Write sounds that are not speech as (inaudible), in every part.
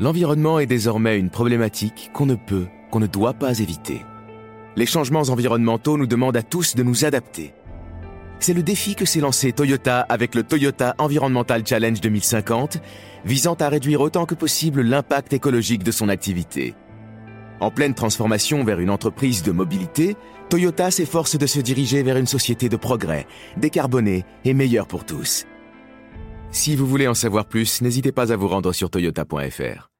L'environnement est désormais une problématique qu'on ne peut, qu'on ne doit pas éviter. Les changements environnementaux nous demandent à tous de nous adapter. C'est le défi que s'est lancé Toyota avec le Toyota Environmental Challenge 2050, visant à réduire autant que possible l'impact écologique de son activité. En pleine transformation vers une entreprise de mobilité, Toyota s'efforce de se diriger vers une société de progrès, décarbonée et meilleure pour tous. Si vous voulez en savoir plus, n'hésitez pas à vous rendre sur toyota.fr.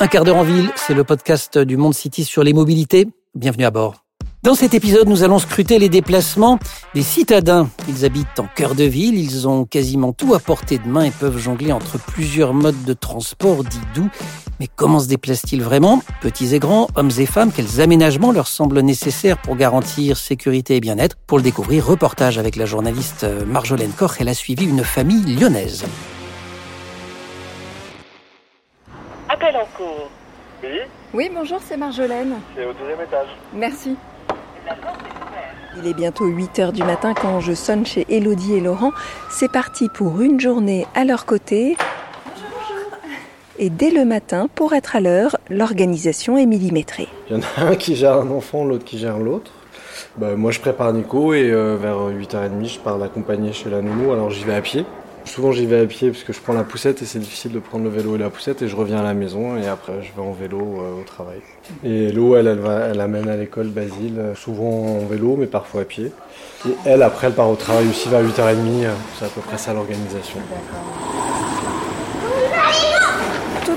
Un quart d'heure en ville, c'est le podcast du Monde City sur les mobilités. Bienvenue à bord. Dans cet épisode, nous allons scruter les déplacements des citadins. Ils habitent en cœur de ville, ils ont quasiment tout à portée de main et peuvent jongler entre plusieurs modes de transport dits doux. Mais comment se déplacent-ils vraiment? Petits et grands, hommes et femmes, quels aménagements leur semblent nécessaires pour garantir sécurité et bien-être? Pour le découvrir, reportage avec la journaliste Marjolaine Koch. Elle a suivi une famille lyonnaise. Appel en cours. Oui, Oui, bonjour, c'est Marjolaine. c'est au deuxième étage. Merci. Il est bientôt 8 heures du matin quand je sonne chez Elodie et Laurent. C'est parti pour une journée à leur côté. Et dès le matin, pour être à l'heure, l'organisation est millimétrée. Il y en a un qui gère un enfant, l'autre qui gère l'autre. Bah, moi je prépare Nico et euh, vers 8h30 je pars l'accompagner chez la nounou, alors j'y vais à pied. Souvent j'y vais à pied parce que je prends la poussette et c'est difficile de prendre le vélo et la poussette et je reviens à la maison et après je vais en vélo euh, au travail. Et Hello elle, elle amène à l'école Basile, euh, souvent en vélo mais parfois à pied. Et elle après elle part au travail aussi vers 8h30, euh, c'est à peu près ça l'organisation.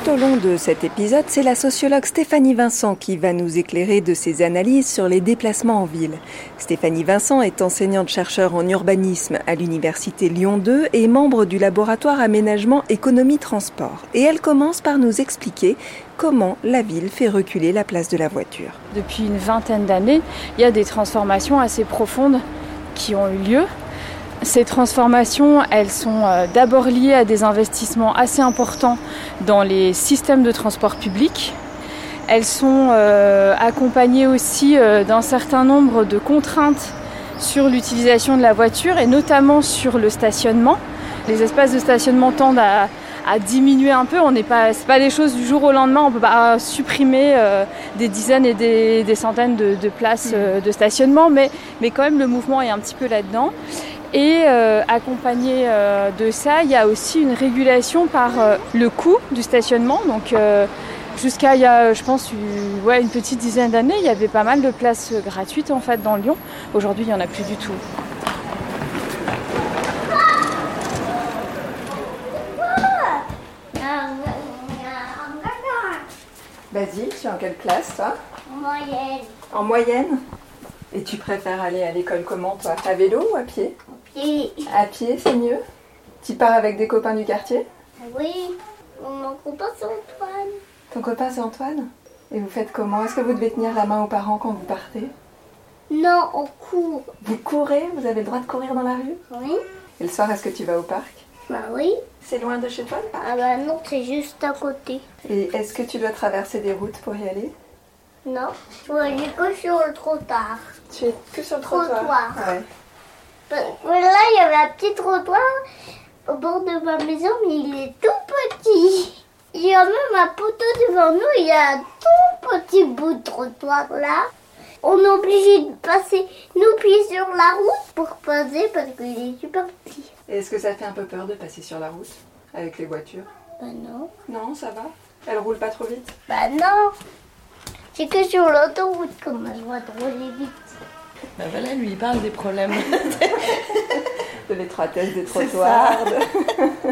Tout au long de cet épisode, c'est la sociologue Stéphanie Vincent qui va nous éclairer de ses analyses sur les déplacements en ville. Stéphanie Vincent est enseignante-chercheur en urbanisme à l'Université Lyon 2 et membre du laboratoire aménagement économie transport. Et elle commence par nous expliquer comment la ville fait reculer la place de la voiture. Depuis une vingtaine d'années, il y a des transformations assez profondes qui ont eu lieu. Ces transformations, elles sont euh, d'abord liées à des investissements assez importants dans les systèmes de transport public. Elles sont euh, accompagnées aussi euh, d'un certain nombre de contraintes sur l'utilisation de la voiture et notamment sur le stationnement. Les espaces de stationnement tendent à, à diminuer un peu. On n'est pas, c'est pas des choses du jour au lendemain. On peut pas supprimer euh, des dizaines et des, des centaines de, de places euh, de stationnement, mais, mais quand même le mouvement est un petit peu là-dedans. Et euh, accompagné euh, de ça, il y a aussi une régulation par euh, le coût du stationnement. Donc euh, jusqu'à il y a, je pense, une, ouais, une petite dizaine d'années, il y avait pas mal de places gratuites en fait dans Lyon. Aujourd'hui, il y en a plus du tout. Basile, tu es en quelle classe toi? Moyenne. En moyenne? Et tu préfères aller à l'école comment toi? À vélo ou à pied? À pied, c'est mieux Tu pars avec des copains du quartier oui, mon copain c'est Antoine. Ton copain c'est Antoine Et vous faites comment Est-ce que vous devez tenir la main aux parents quand vous partez Non, on court. Vous courez Vous avez le droit de courir dans la rue Oui, Et le soir, est-ce que tu vas au parc bah oui. C'est loin de chez toi le parc Ah bah non, c'est juste à côté. Et est-ce que tu dois traverser des routes pour y aller Non, je aller que sur le trottoir. Tu es que sur le trottoir Trottoir. Ouais. Que Là, il y avait un petit trottoir au bord de ma maison, mais il est tout petit. Il y a même un poteau devant nous, il y a un tout petit bout de trottoir là. On est obligé de passer nos pieds sur la route pour passer parce qu'il est super petit. Et est-ce que ça fait un peu peur de passer sur la route avec les voitures? Bah non. Non, ça va? Elles roulent pas trop vite? Bah non. C'est que sur l'autoroute que moi je vois rouler vite. Bah voilà, lui il parle des problèmes. (laughs) De l'étroitesse des trottoirs. de- (laughs)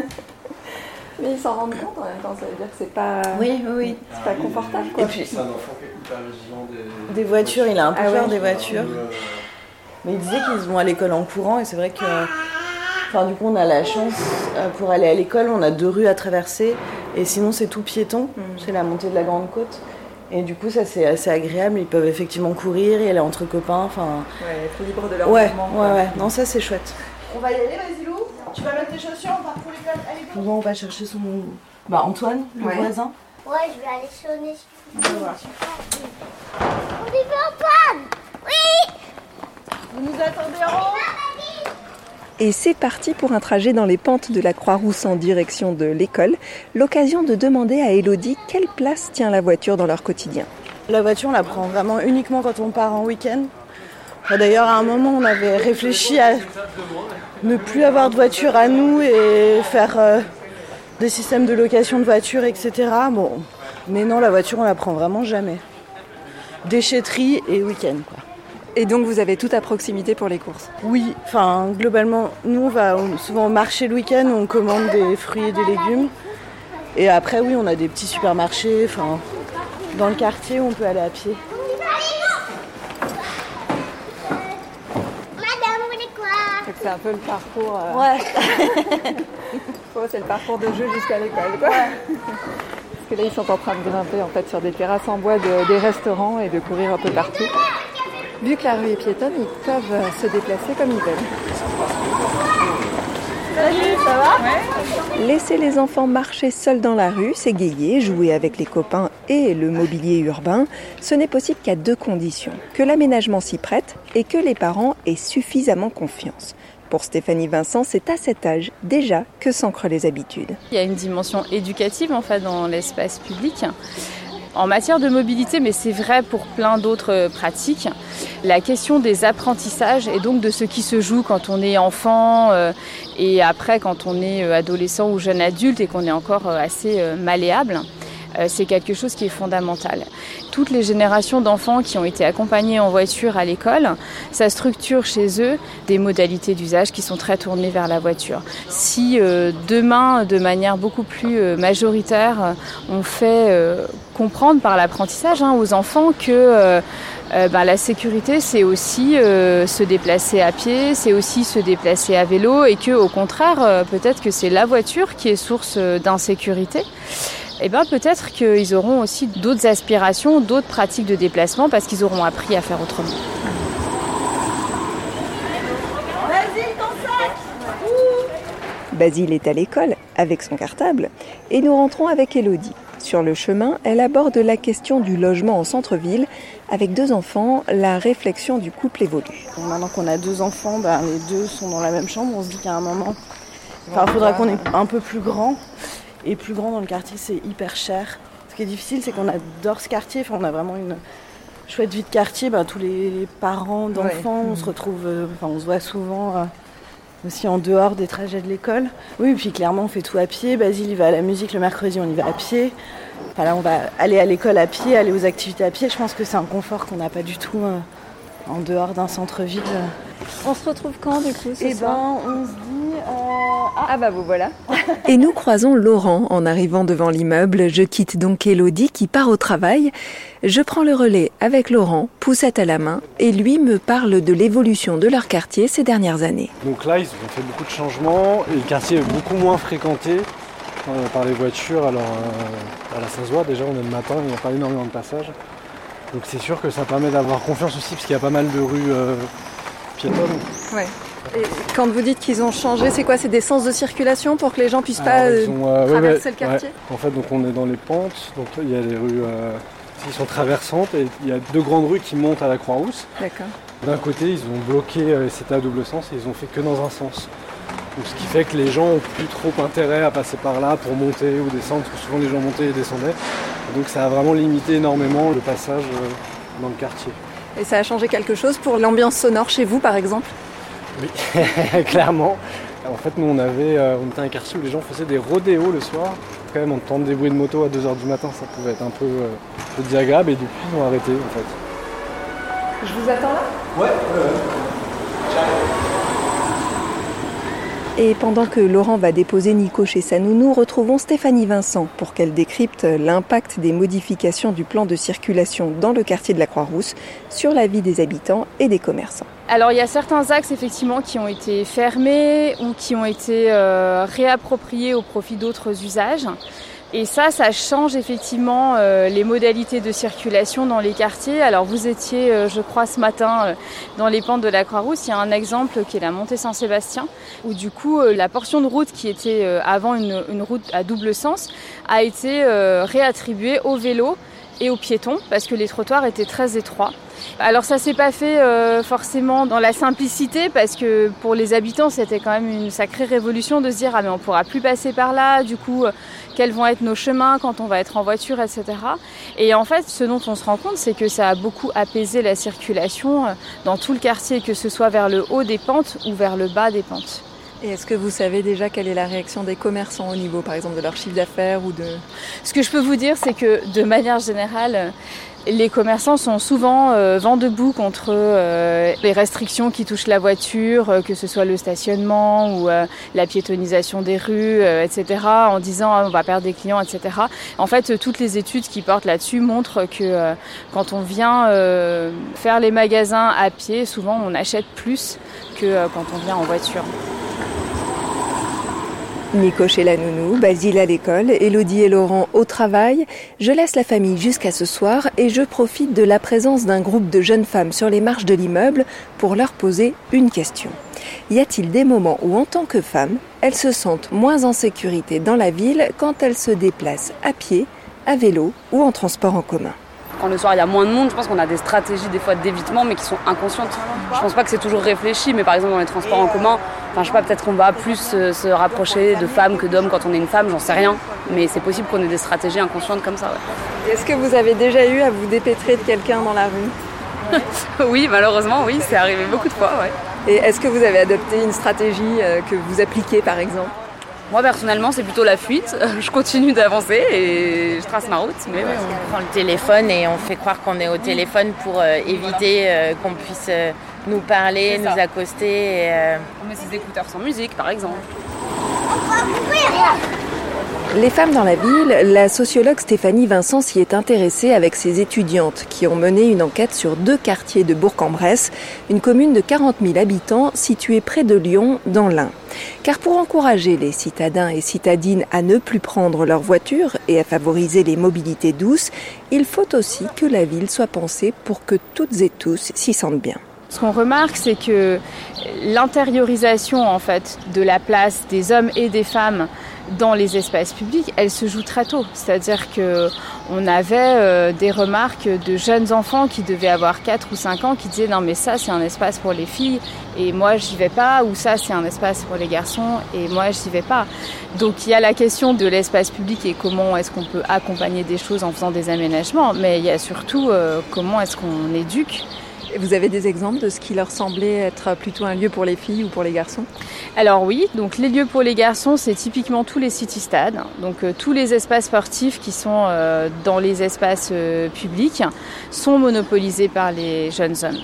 Mais ils s'en rendent compte en même temps, ça veut dire que c'est pas, Oui, oui, oui. c'est pas confortable quoi. Et puis, C'est un enfant qui est hyper vigilant des, des voitures, il a un peu Ah peur ouais. des voitures. Euh, Mais il disait qu'ils vont à l'école en courant et c'est vrai que. Enfin, du coup, on a la chance euh, pour aller à l'école, on a deux rues à traverser et sinon, c'est tout piéton. C'est la montée de la Grande Côte. Et du coup, ça c'est assez agréable. Ils peuvent effectivement courir et aller entre copains. Enfin, Ouais, être libre de leur ouais, mouvement. ouais, quoi. ouais. Non, ça c'est chouette. On va y aller, Basilou Tu vas mettre tes chaussures, on part pour l'école. Allez, go. On va chercher son. Bah, Antoine, le Ouais. voisin. Ouais, je vais aller sonner. On y va, Antoine Oui Vous nous attendez en haut Et c'est parti pour un trajet dans les pentes de la Croix-Rousse en direction de l'école. L'occasion de demander à Elodie quelle place tient la voiture dans leur quotidien. La voiture, on la prend vraiment uniquement quand on part en week-end. D'ailleurs, à un moment, on avait réfléchi à ne plus avoir de voiture à nous et faire euh, des systèmes de location de voitures, etc. Bon, mais non, la voiture, on la prend vraiment jamais. Déchetterie et week-end, quoi. Et donc, vous avez tout à proximité pour les courses Oui, enfin, globalement, nous, on va souvent au marché le week-end, on commande des fruits et des légumes. Et après, oui, on a des petits supermarchés, enfin, dans le quartier, on peut aller à pied. C'est un peu le parcours. euh, Ouais. (laughs) oh, c'est le parcours de jeu jusqu'à l'école, quoi. Parce que là, ils sont en train de grimper en fait sur des terrasses en bois de- des restaurants et de courir un peu partout. Vu que la rue est piétonne, ils peuvent euh, se déplacer comme ils veulent. Salut, ça va? Laisser les enfants marcher seuls dans la rue, s'égayer, jouer avec les copains et le mobilier urbain, ce n'est possible qu'à deux conditions. Que l'aménagement s'y prête et que les parents aient suffisamment confiance. Pour Stéphanie Vincent, c'est à cet âge déjà que s'ancrent les habitudes. Il y a une dimension éducative en fait dans l'espace public. En matière de mobilité, mais c'est vrai pour plein d'autres euh, pratiques, la question des apprentissages et donc de ce qui se joue quand on est enfant euh, et après quand on est euh, adolescent ou jeune adulte et qu'on est encore assez malléable, c'est quelque chose qui est fondamental. Toutes les générations d'enfants qui ont été accompagnés en voiture à l'école, ça structure chez eux des modalités d'usage qui sont très tournées vers la voiture. Si euh, demain, de manière beaucoup plus euh, majoritaire, euh, on fait euh, comprendre par l'apprentissage hein, aux enfants que euh, euh, ben, la sécurité, c'est aussi euh, se déplacer à pied, c'est aussi se déplacer à vélo, et que au contraire, euh, peut-être que c'est la voiture qui est source euh, d'insécurité. Et ben peut-être qu'ils auront aussi d'autres aspirations, d'autres pratiques de déplacement parce qu'ils auront appris à faire autrement. Basile est à l'école avec son cartable et nous rentrons avec Elodie. Sur le chemin, elle aborde la question du logement en centre-ville. Avec deux enfants, la réflexion du couple évolue. Maintenant qu'on a deux enfants, ben, les deux sont dans la même chambre. On se dit qu'à un moment, il faudra qu'on ait un peu plus grand. Et plus grand dans le quartier, c'est hyper cher. Ce qui est difficile, c'est qu'on adore ce quartier. Enfin, on a vraiment une chouette vie de quartier. Ben, tous les parents d'enfants, on se retrouve, euh, enfin, on se voit souvent euh, aussi en dehors des trajets de l'école. Oui, et puis clairement, on fait tout à pied. Basile, il va à la musique le mercredi, on y va à pied. Enfin, là, on va aller à l'école à pied, aller aux activités à pied. Je pense que c'est un confort qu'on n'a pas du tout euh, en dehors d'un centre-ville. On se retrouve quand du coup ce Eh soir? ben, on se dit. Ah bah vous voilà. (laughs) Et nous croisons Laurent en arrivant devant l'immeuble. Je quitte donc Elodie qui part au travail. Je prends le relais avec Laurent, poussette à la main, et lui me parle de l'évolution de leur quartier ces dernières années. Donc là, ils ont fait beaucoup de changements et le quartier est beaucoup moins fréquenté euh, par les voitures. Alors euh, à la Saint-Zois, déjà, on est le matin, il n'y a pas énormément de passages. Donc c'est sûr que ça permet d'avoir confiance aussi parce qu'il y a pas mal de rues euh, piétonnes. Ouais. Et quand vous dites qu'ils ont changé, c'est quoi? C'est des sens de circulation pour que les gens puissent pas Alors, euh, ont, euh, traverser ouais, le quartier? ouais. En fait, donc on est dans les pentes, donc il y a les rues euh, qui sont traversantes et il y a deux grandes rues qui montent à la Croix-Rousse. D'accord. D'un côté, ils ont bloqué, c'était à double sens et ils ont fait que dans un sens. Donc, ce qui fait que les gens ont plus trop intérêt à passer par là pour monter ou descendre, parce que souvent les gens montaient et descendaient. Donc ça a vraiment limité énormément le passage dans le quartier. Et ça a changé quelque chose pour l'ambiance sonore chez vous, par exemple? Oui, (laughs) clairement. En fait, nous, on avait, euh, on était un quartier où les gens faisaient des rodéos le soir. Quand même, entendre des bruits de moto à 2h du matin, ça pouvait être un peu, euh, désagréable et depuis, ils ont arrêté en fait. Je vous attends là? Ouais, Et pendant que Laurent va déposer Nico chez sa nounou, retrouvons Stéphanie Vincent pour qu'elle décrypte l'impact des modifications du plan de circulation dans le quartier de la Croix-Rousse sur la vie des habitants et des commerçants. Alors il y a certains axes effectivement qui ont été fermés ou qui ont été euh, réappropriés au profit d'autres usages. Et ça, ça change effectivement euh, les modalités de circulation dans les quartiers. Alors vous étiez, euh, je crois, ce matin euh, dans les pentes de la Croix-Rousse. Il y a un exemple qui est la montée Saint-Sébastien, où du coup la portion de route qui était avant une, route à double sens a été réattribuée au vélo et aux piétons parce que les trottoirs étaient très étroits. Alors ça s'est pas fait euh, forcément dans la simplicité parce que pour les habitants c'était quand même une sacrée révolution de se dire ah mais on pourra plus passer par là, du coup euh, quels vont être nos chemins quand on va être en voiture, etc. Et en fait ce dont on se rend compte c'est que ça a beaucoup apaisé la circulation euh, dans tout le quartier, que ce soit vers le haut des pentes ou vers le bas des pentes. Et est-ce que vous savez déjà quelle est la réaction des commerçants au niveau, par exemple, de leur chiffre d'affaires ou de... Ce que je peux vous dire, c'est que de manière générale, les commerçants sont souvent euh, vent debout contre euh, les restrictions qui touchent la voiture, euh, que ce soit le stationnement ou la piétonisation des rues, etc., en disant ah, on va perdre des clients, etc. En fait, toutes les études qui portent là-dessus montrent que quand on vient faire les magasins à pied, souvent on achète plus que quand on vient en voiture. Nico chez la nounou, Basile à l'école, Elodie et Laurent au travail. Je laisse la famille jusqu'à ce soir et je profite de la présence d'un groupe de jeunes femmes sur les marches de l'immeuble pour leur poser une question. Y a-t-il des moments où, en tant que femmes, elles se sentent moins en sécurité dans la ville quand elles se déplacent à pied, à vélo ou en transport en commun? Quand le soir il y a moins de monde, je pense qu'on a des stratégies des fois d'évitement mais qui sont inconscientes. Je pense pas que c'est toujours réfléchi, mais par exemple dans les transports en commun, enfin je sais pas, peut-être qu'on va plus se rapprocher de femmes que d'hommes quand on est une femme, j'en sais rien. Mais c'est possible qu'on ait des stratégies inconscientes comme ça. ouais. Est-ce que vous avez déjà eu à vous dépêtrer de quelqu'un dans la rue? (laughs) Oui, malheureusement, oui, c'est arrivé beaucoup de fois. Ouais. Et est-ce que vous avez adopté une stratégie euh, que vous appliquez par exemple? Moi personnellement, c'est plutôt la fuite. (laughs) Je continue d'avancer et je trace ma route. Mais ouais, On prend le téléphone et on fait croire qu'on est au téléphone pour euh, éviter euh, qu'on puisse euh, nous parler, nous accoster. et, euh, on met ses écouteurs sans musique, par exemple. Les femmes dans la ville, la sociologue Stéphanie Vincent s'y est intéressée avec ses étudiantes qui ont mené une enquête sur deux quartiers de Bourg-en-Bresse, une commune de 40 000 habitants située près de Lyon, dans l'Ain. Car pour encourager les citadins et citadines à ne plus prendre leur voiture et à favoriser les mobilités douces, il faut aussi que la ville soit pensée pour que toutes et tous s'y sentent bien. Ce qu'on remarque, c'est que l'intériorisation en fait de la place des hommes et des femmes dans les espaces publics, elle se joue très tôt. C'est-à-dire que on avait euh, des remarques de jeunes enfants qui devaient avoir 4 ou 5 ans qui disaient non mais ça c'est un espace pour les filles et moi j'y vais pas ou ça c'est un espace pour les garçons et moi j'y vais pas. Donc il y a la question de l'espace public et comment est-ce qu'on peut accompagner des choses en faisant des aménagements, mais il y a surtout euh, comment est-ce qu'on éduque Vous avez des exemples de ce qui leur semblait être plutôt un lieu pour les filles ou pour les garçons? Alors oui, donc les lieux pour les garçons, c'est typiquement tous les city-stades, donc euh, tous les espaces sportifs qui sont euh, dans les espaces euh, publics sont monopolisés par les jeunes hommes.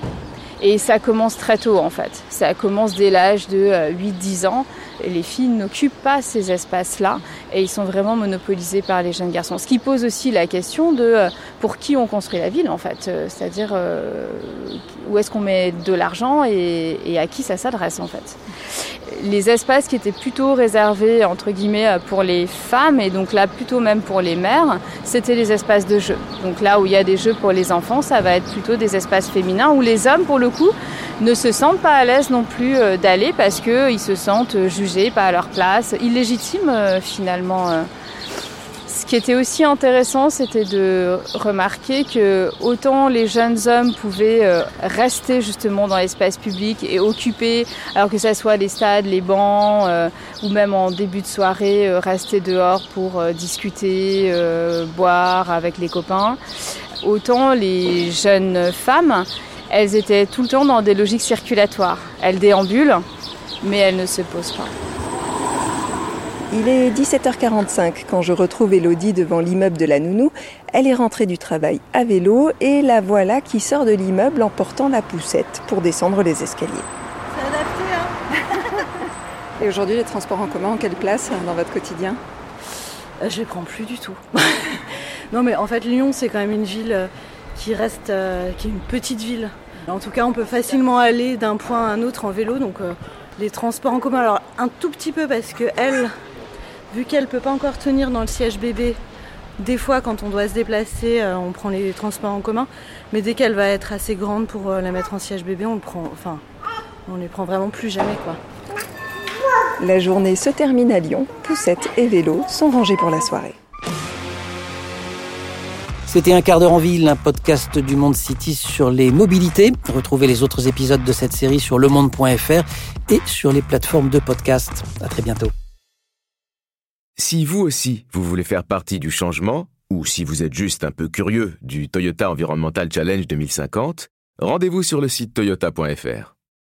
Et ça commence très tôt en fait. Ça commence dès l'âge de euh, 8-10 ans. Et les filles n'occupent pas ces espaces-là et ils sont vraiment monopolisés par les jeunes garçons. Ce qui pose aussi la question de euh, pour qui on construit la ville en fait. Euh, C'est-à-dire euh, où est-ce qu'on met de l'argent et à qui ça s'adresse en fait les espaces qui étaient plutôt réservés entre guillemets euh, pour les femmes et donc là plutôt même pour les mères, c'était les espaces de jeu. Donc là où il y a des jeux pour les enfants, ça va être plutôt des espaces féminins où les hommes pour le coup ne se sentent pas à l'aise non plus euh, d'aller parce que ils se sentent euh, jugés pas à leur place, illégitimes euh, finalement. Ce qui était aussi intéressant, c'était de remarquer que autant les jeunes hommes pouvaient euh, rester justement dans l'espace public et occuper, alors que ça soit les stades, les bancs, euh, ou même en début de soirée, euh, rester dehors pour discuter, boire avec les copains, autant les jeunes femmes, elles étaient tout le temps dans des logiques circulatoires. Elles déambulent, mais elles ne se posent pas. Il est 17h45 quand je retrouve Elodie devant l'immeuble de la nounou. Elle est rentrée du travail à vélo et la voilà qui sort de l'immeuble en portant la poussette pour descendre les escaliers. C'est adapté, hein (laughs) Et aujourd'hui, les transports en commun ont quelle place dans votre quotidien? Euh, Je les prends plus du tout. (laughs) non, mais en fait, Lyon, c'est quand même une ville euh, qui reste, euh, qui est une petite ville. En tout cas, on peut facilement aller d'un point à un autre en vélo. Donc, euh, les transports en commun, alors un tout petit peu parce que elle, vu qu'elle peut pas encore tenir dans le siège bébé, des fois, quand on doit se déplacer, euh, on prend les transports en commun. Mais dès qu'elle va être assez grande pour euh, la mettre en siège bébé, on le prend. Enfin, on les prend vraiment plus jamais, quoi. La journée se termine à Lyon. Poussette et vélo sont rangés pour la soirée. C'était Un quart d'heure en ville, un podcast du Monde City sur les mobilités. Retrouvez les autres épisodes de cette série sur lemonde.fr et sur les plateformes de podcast. À très bientôt. Si vous aussi, vous voulez faire partie du changement, ou si vous êtes juste un peu curieux du Toyota Environmental Challenge 2050, rendez-vous sur le site toyota.fr.